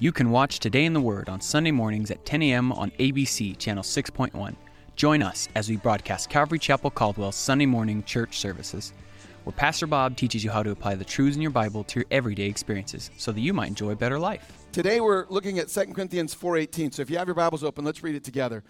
You can watch Today in the Word on Sunday mornings at 10 a.m. on ABC Channel 6.1. Join us as we broadcast Calvary Chapel Caldwell's Sunday morning church services, where Pastor Bob teaches you how to apply the truths in your Bible to your everyday experiences so that you might enjoy a better life. Today we're looking at 2 Corinthians 4:18. So if you have your Bibles open, let's read it together.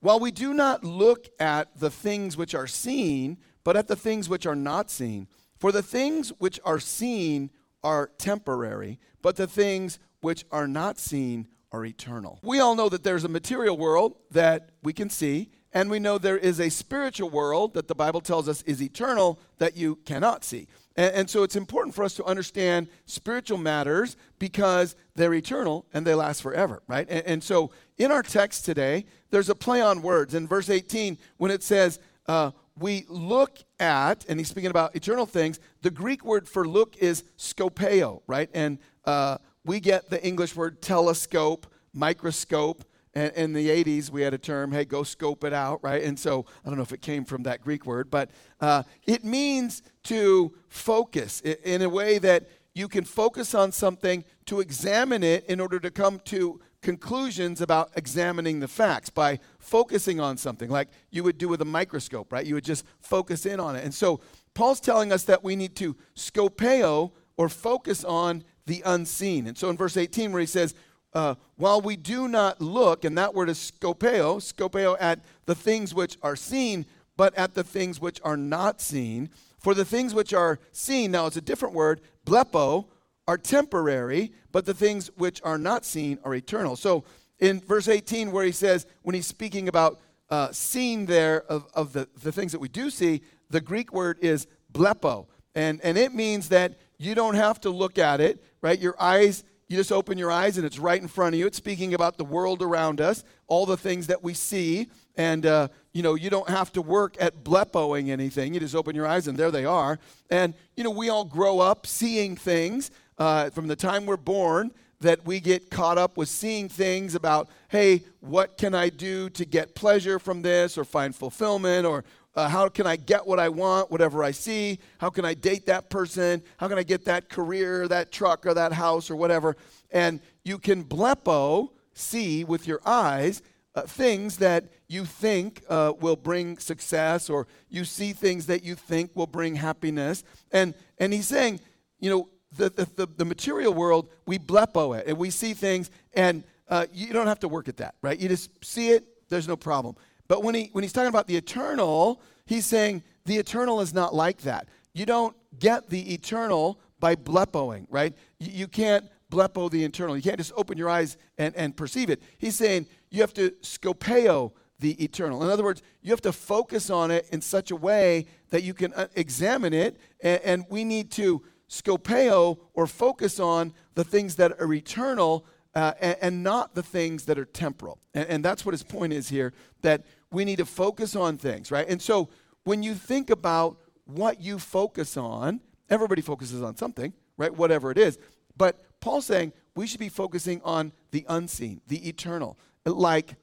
While we do not look at the things which are seen, but at the things which are not seen. For the things which are seen are temporary, but the things which are not seen are eternal. We all know that there's a material world that we can see, and we know there is a spiritual world that the Bible tells us is eternal that you cannot see. And, and, so it's important for us to understand spiritual matters because they're eternal and they last forever, right? And, and so in our text today, there's a play on words. In verse 18, when it says, uh, we look at, and he's speaking about eternal things, the Greek word for look is scopeo, right? And uh, we get the English word telescope, microscope. And in the 80s, we had a term, hey, go scope it out, right? And so I don't know if it came from that Greek word, but uh, it means to focus in a way that you can focus on something to examine it in order to come to conclusions about examining the facts by focusing on something like you would do with a microscope, right? You would just focus in on it. And so Paul's telling us that we need to scopeo or focus on the unseen. And so in verse 18, where he says, uh, while we do not look, and that word is scopeo, scopeo at the things which are seen, but at the things which are not seen. For the things which are seen, now it's a different word, blepo, are temporary, but the things which are not seen are eternal. So in verse 18, where he says, when he's speaking about uh, seeing there of, of the, the things that we do see, the Greek word is blepo. And, and it means that you don't have to look at it, right? Your eyes, you just open your eyes and it's right in front of you. It's speaking about the world around us, all the things that we see. And, uh, you know, you don't have to work at blepoing anything. You just open your eyes and there they are. And, you know, we all grow up seeing things uh, from the time we're born that we get caught up with seeing things about, hey, what can I do to get pleasure from this or find fulfillment or uh, how can I get what I want, whatever I see? How can I date that person? How can I get that career, that truck, or that house, or whatever? And you can blepo, see with your eyes, uh, things that you think uh, will bring success, or you see things that you think will bring happiness. And, and he's saying, you know, the, the, the, the material world, we blepo it, and we see things, and uh, you don't have to work at that, right? You just see it, there's no problem. But when, he, when he's talking about the eternal, he's saying the eternal is not like that. You don't get the eternal by blepoing, right? You, you can't blepo the eternal. You can't just open your eyes and, and perceive it. He's saying you have to scopeo the eternal. In other words, you have to focus on it in such a way that you can uh, examine it, and, and we need to scopeo or focus on the things that are eternal uh, and, and, not the things that are temporal. And, and that's what his point is here that we need to focus on things, right? And so when you think about what you focus on, everybody focuses on something, right? Whatever it is. But Paul's saying we should be focusing on the unseen, the eternal, like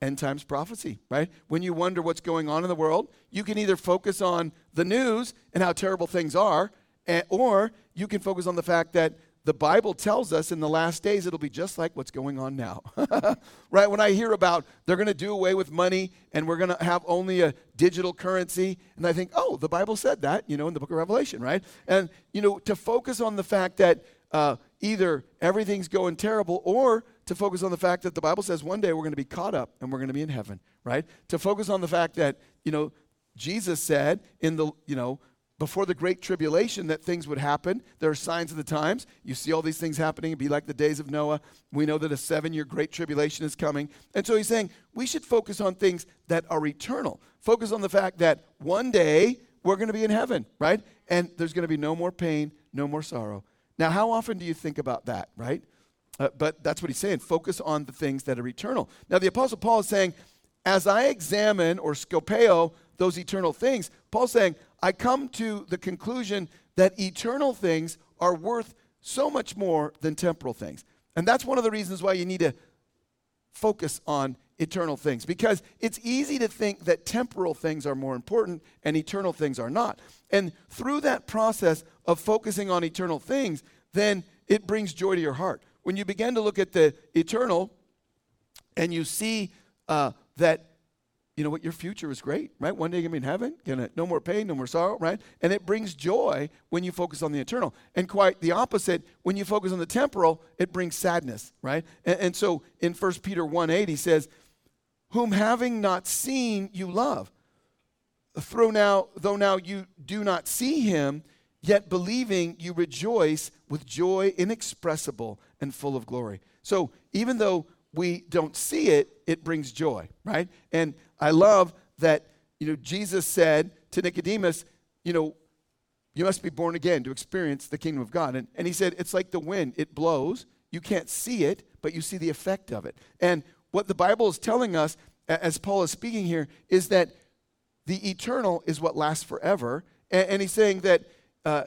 end times prophecy, right? When you wonder what's going on in the world, you can either focus on the news and how terrible things are, or you can focus on the fact that the Bible tells us in the last days it'll be just like what's going on now. right? When I hear about they're going to do away with money and we're going to have only a digital currency, and I think, oh, the Bible said that, you know, in the book of Revelation, right? And, you know, to focus on the fact that uh, either everything's going terrible or to focus on the fact that the Bible says one day we're going to be caught up and we're going to be in heaven, right? To focus on the fact that, you know, Jesus said in the, you know, before the great tribulation that things would happen. There are signs of the times. You see all these things happening. It'd be like the days of Noah. We know that a seven year great tribulation is coming. And so he's saying we should focus on things that are eternal. Focus on the fact that one day we're going to be in heaven, right? And there's going to be no more pain, no more sorrow. Now, how often do you think about that, right? Uh, but that's what he's saying. Focus on the things that are eternal. Now, the Apostle Paul is saying, as I examine or scopeo those eternal things, Paul's saying, I come to the conclusion that eternal things are worth so much more than temporal things. And that's one of the reasons why you need to focus on eternal things because it's easy to think that temporal things are more important and eternal things are not. And through that process of focusing on eternal things, then it brings joy to your heart. When you begin to look at the eternal and you see uh, that you know what your future is great right? One day you're gonna be in heaven gonna no more pain no more sorrow right? And it brings joy when you focus on the eternal. And quite the opposite when you focus on the temporal it brings sadness right? And, and so in 1 peter 1 8 he says whom having not seen you love. Though now though now you do not see him yet believing you rejoice with joy inexpressible and full of glory. So even though we don't see it, it brings joy, right? And I love that, you know, Jesus said to Nicodemus, you know, you must be born again to experience the kingdom of God. And, and he said, it's like the wind, it blows. You can't see it, but you see the effect of it. And what the Bible is telling us, as Paul is speaking here, is that the eternal is what lasts forever. And, and he's saying that, uh,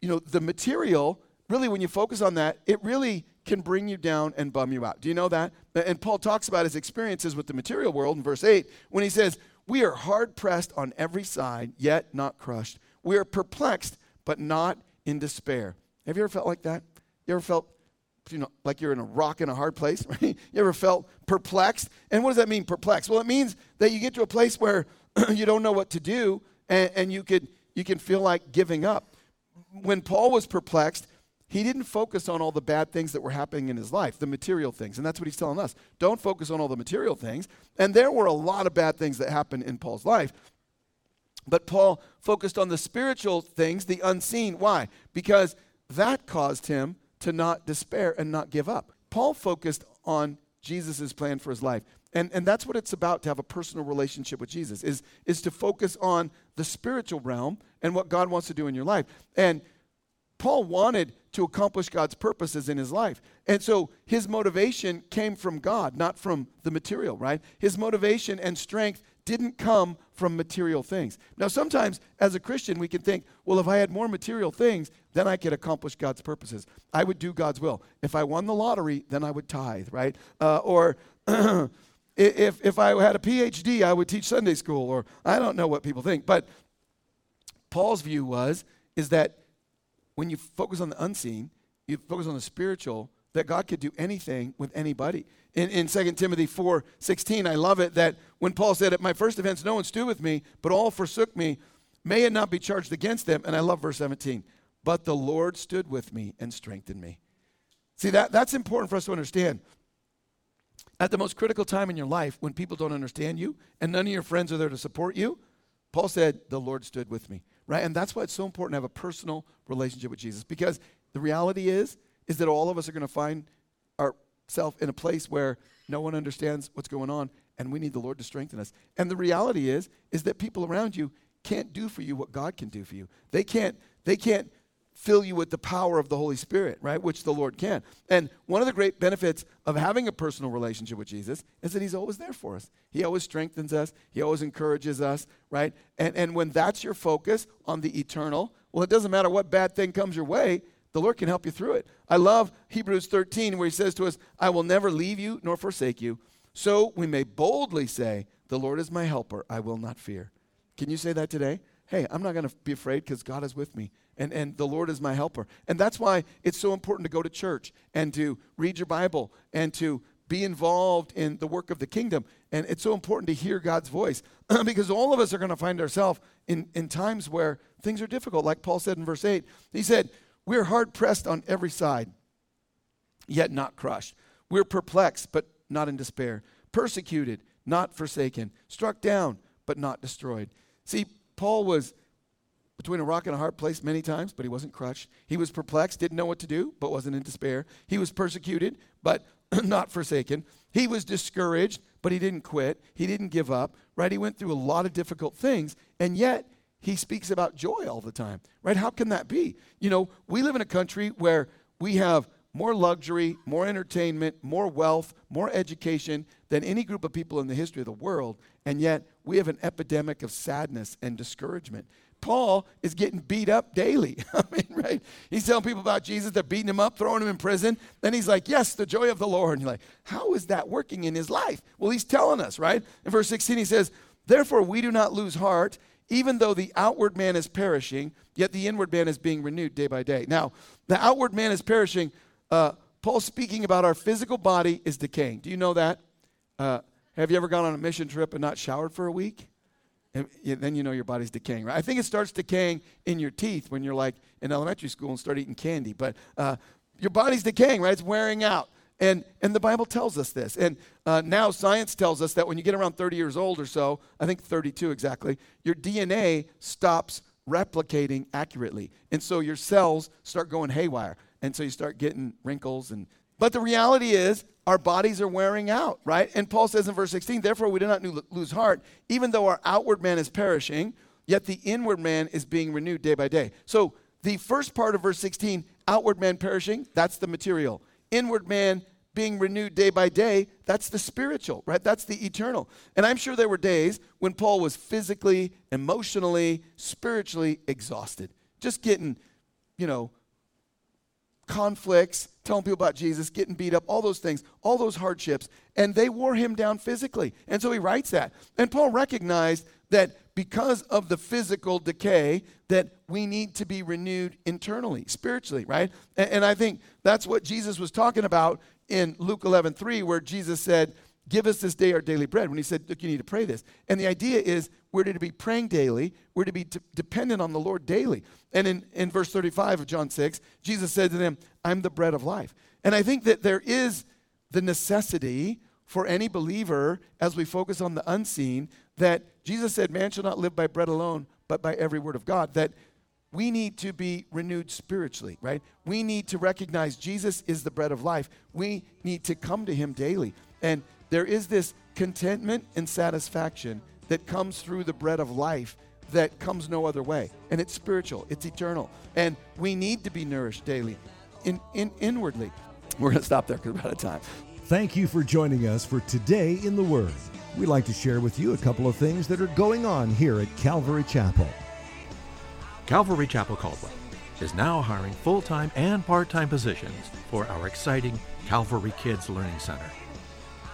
you know, the material, really, when you focus on that, it really can bring you down and bum you out. Do you know that? And Paul talks about his experiences with the material world in verse 8 when he says, We are hard pressed on every side, yet not crushed. We are perplexed, but not in despair. Have you ever felt like that? You ever felt you know, like you're in a rock in a hard place? You ever felt perplexed? And what does that mean, perplexed? Well, it means that you get to a place where you don't know what to do and, and you could you can feel like giving up. When Paul was perplexed, he didn't focus on all the bad things that were happening in his life, the material things. And that's what he's telling us. Don't focus on all the material things. And there were a lot of bad things that happened in Paul's life. But Paul focused on the spiritual things, the unseen. Why? Because that caused him to not despair and not give up. Paul focused on Jesus' plan for his life. And, and that's what it's about to have a personal relationship with Jesus, is, is to focus on the spiritual realm and what God wants to do in your life. And Paul wanted to accomplish God's purposes in his life. And so his motivation came from God, not from the material, right? His motivation and strength didn't come from material things. Now, sometimes as a Christian, we can think, well, if I had more material things, then I could accomplish God's purposes. I would do God's will. If I won the lottery, then I would tithe, right? Uh, or if, if I had a PhD, I would teach Sunday school, or I don't know what people think. But Paul's view was, is that when you focus on the unseen, you focus on the spiritual, that God could do anything with anybody. In, in 2 Timothy 4 16, I love it that when Paul said, At my first offense, no one stood with me, but all forsook me, may it not be charged against them. And I love verse 17. But the Lord stood with me and strengthened me. See, that, that's important for us to understand. At the most critical time in your life, when people don't understand you and none of your friends are there to support you, Paul said, The Lord stood with me right? And that's why it's so important to have a personal relationship with Jesus because the reality is is that all of us are going to find ourselves in a place where no one understands what's going on and we need the Lord to strengthen us. And the reality is is that people around you can't do for you what God can do for you. They can't they can't fill you with the power of the Holy Spirit, right? Which the Lord can. And one of the great benefits of having a personal relationship with Jesus is that He's always there for us. He always strengthens us, He always encourages us, right? And, and when that's your focus on the eternal, well, it doesn't matter what bad thing comes your way, the Lord can help you through it. I love Hebrews 13, where He says to us, I will never leave you nor forsake you. So we may boldly say, The Lord is my helper, I will not fear. Can you say that today? Hey, I'm not going to be afraid because God is with me and, and the Lord is my helper. And that's why it's so important to go to church and to read your Bible and to be involved in the work of the kingdom. And it's so important to hear God's voice because all of us are going to find ourselves in, in times where things are difficult. Like Paul said in verse 8, he said, We're hard pressed on every side, yet not crushed. We're perplexed, but not in despair. Persecuted, not forsaken. Struck down, but not destroyed. See, Paul was between a rock and a hard place many times, but he wasn't crushed. He was perplexed, didn't know what to do, but wasn't in despair. He was persecuted, but not forsaken. He was discouraged, but he didn't quit. He didn't give up, right? He went through a lot of difficult things, and yet he speaks about joy all the time, right? How can that be? You know, we live in a country where we have more luxury, more entertainment, more wealth, more education than any group of people in the history of the world. And yet, we have an epidemic of sadness and discouragement. Paul is getting beat up daily. I mean, right? He's telling people about Jesus. They're beating him up, throwing him in prison. Then he's like, Yes, the joy of the Lord. And you're like, How is that working in his life? Well, he's telling us, right? In verse 16, he says, Therefore, we do not lose heart, even though the outward man is perishing, yet the inward man is being renewed day by day. Now, the outward man is perishing. Uh, Paul speaking about our physical body is decaying. Do you know that? Uh, have you ever gone on a mission trip and not showered for a week? Then you know your body's decaying, right? I think it starts decaying in your teeth when you're like in elementary school and start eating candy. But uh, your body's decaying, right? It's wearing out. And, and the Bible tells us this. And uh, now science tells us that when you get around 30 years old or so, I think 32 exactly, your DNA stops replicating accurately. And so your cells start going haywire. And so you start getting wrinkles and but the reality is, our bodies are wearing out, right? And Paul says in verse 16, therefore we do not lose heart, even though our outward man is perishing, yet the inward man is being renewed day by day. So the first part of verse 16, outward man perishing, that's the material. Inward man being renewed day by day, that's the spiritual, right? That's the eternal. And I'm sure there were days when Paul was physically, emotionally, spiritually exhausted, just getting, you know, conflicts, telling people about Jesus, getting beat up, all those things, all those hardships, and they wore him down physically. And so he writes that. And Paul recognized that because of the physical decay, that we need to be renewed internally, spiritually, right? And, and I think that's what Jesus was talking about in Luke 11, 3, where Jesus said, Give us this day our daily bread. When he said, Look, you need to pray this. And the idea is we're to be praying daily, we're to be dependent on the Lord daily. And in, in verse 35 of John 6, Jesus said to them, I'm the bread of life. And I think that there is the necessity for any believer, as we focus on the unseen, that Jesus said, Man shall not live by bread alone, but by every word of God. That we need to be renewed spiritually, right? We need to recognize Jesus is the bread of life. We need to come to him daily. And there is this contentment and satisfaction that comes through the bread of life that comes no other way. And it's spiritual, it's eternal. And we need to be nourished daily, in, in, inwardly. We're going to stop there because we're out of time. Thank you for joining us for Today in the Word. We'd like to share with you a couple of things that are going on here at Calvary Chapel. Calvary Chapel Caldwell is now hiring full time and part time positions for our exciting Calvary Kids Learning Center.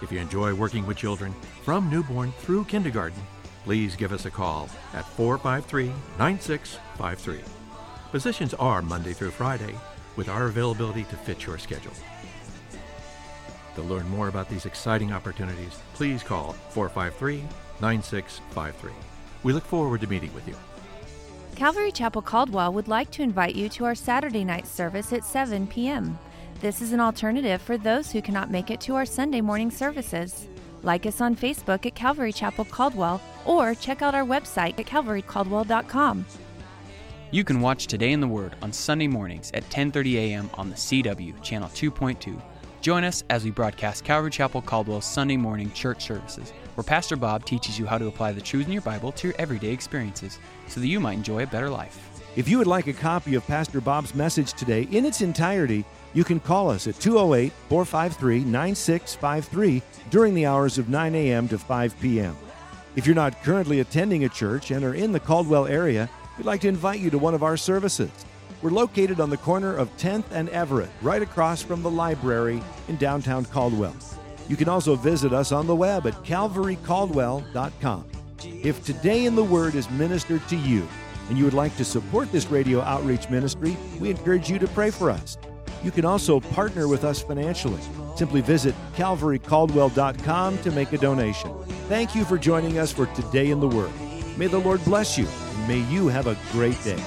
If you enjoy working with children from newborn through kindergarten, please give us a call at 453 9653. Positions are Monday through Friday with our availability to fit your schedule. To learn more about these exciting opportunities, please call 453 9653. We look forward to meeting with you. Calvary Chapel Caldwell would like to invite you to our Saturday night service at 7 p.m. This is an alternative for those who cannot make it to our Sunday morning services. Like us on Facebook at Calvary Chapel Caldwell or check out our website at calvarycaldwell.com. You can watch Today in the Word on Sunday mornings at 10:30 a.m. on the CW channel 2.2. Join us as we broadcast Calvary Chapel Caldwell's Sunday morning church services, where Pastor Bob teaches you how to apply the truths in your Bible to your everyday experiences so that you might enjoy a better life. If you would like a copy of Pastor Bob's message today in its entirety, you can call us at 208 453 9653 during the hours of 9 a.m. to 5 p.m. If you're not currently attending a church and are in the Caldwell area, we'd like to invite you to one of our services. We're located on the corner of 10th and Everett, right across from the library in downtown Caldwell. You can also visit us on the web at calvarycaldwell.com. If today in the Word is ministered to you and you would like to support this radio outreach ministry, we encourage you to pray for us. You can also partner with us financially. Simply visit calvarycaldwell.com to make a donation. Thank you for joining us for Today in the Word. May the Lord bless you, and may you have a great day.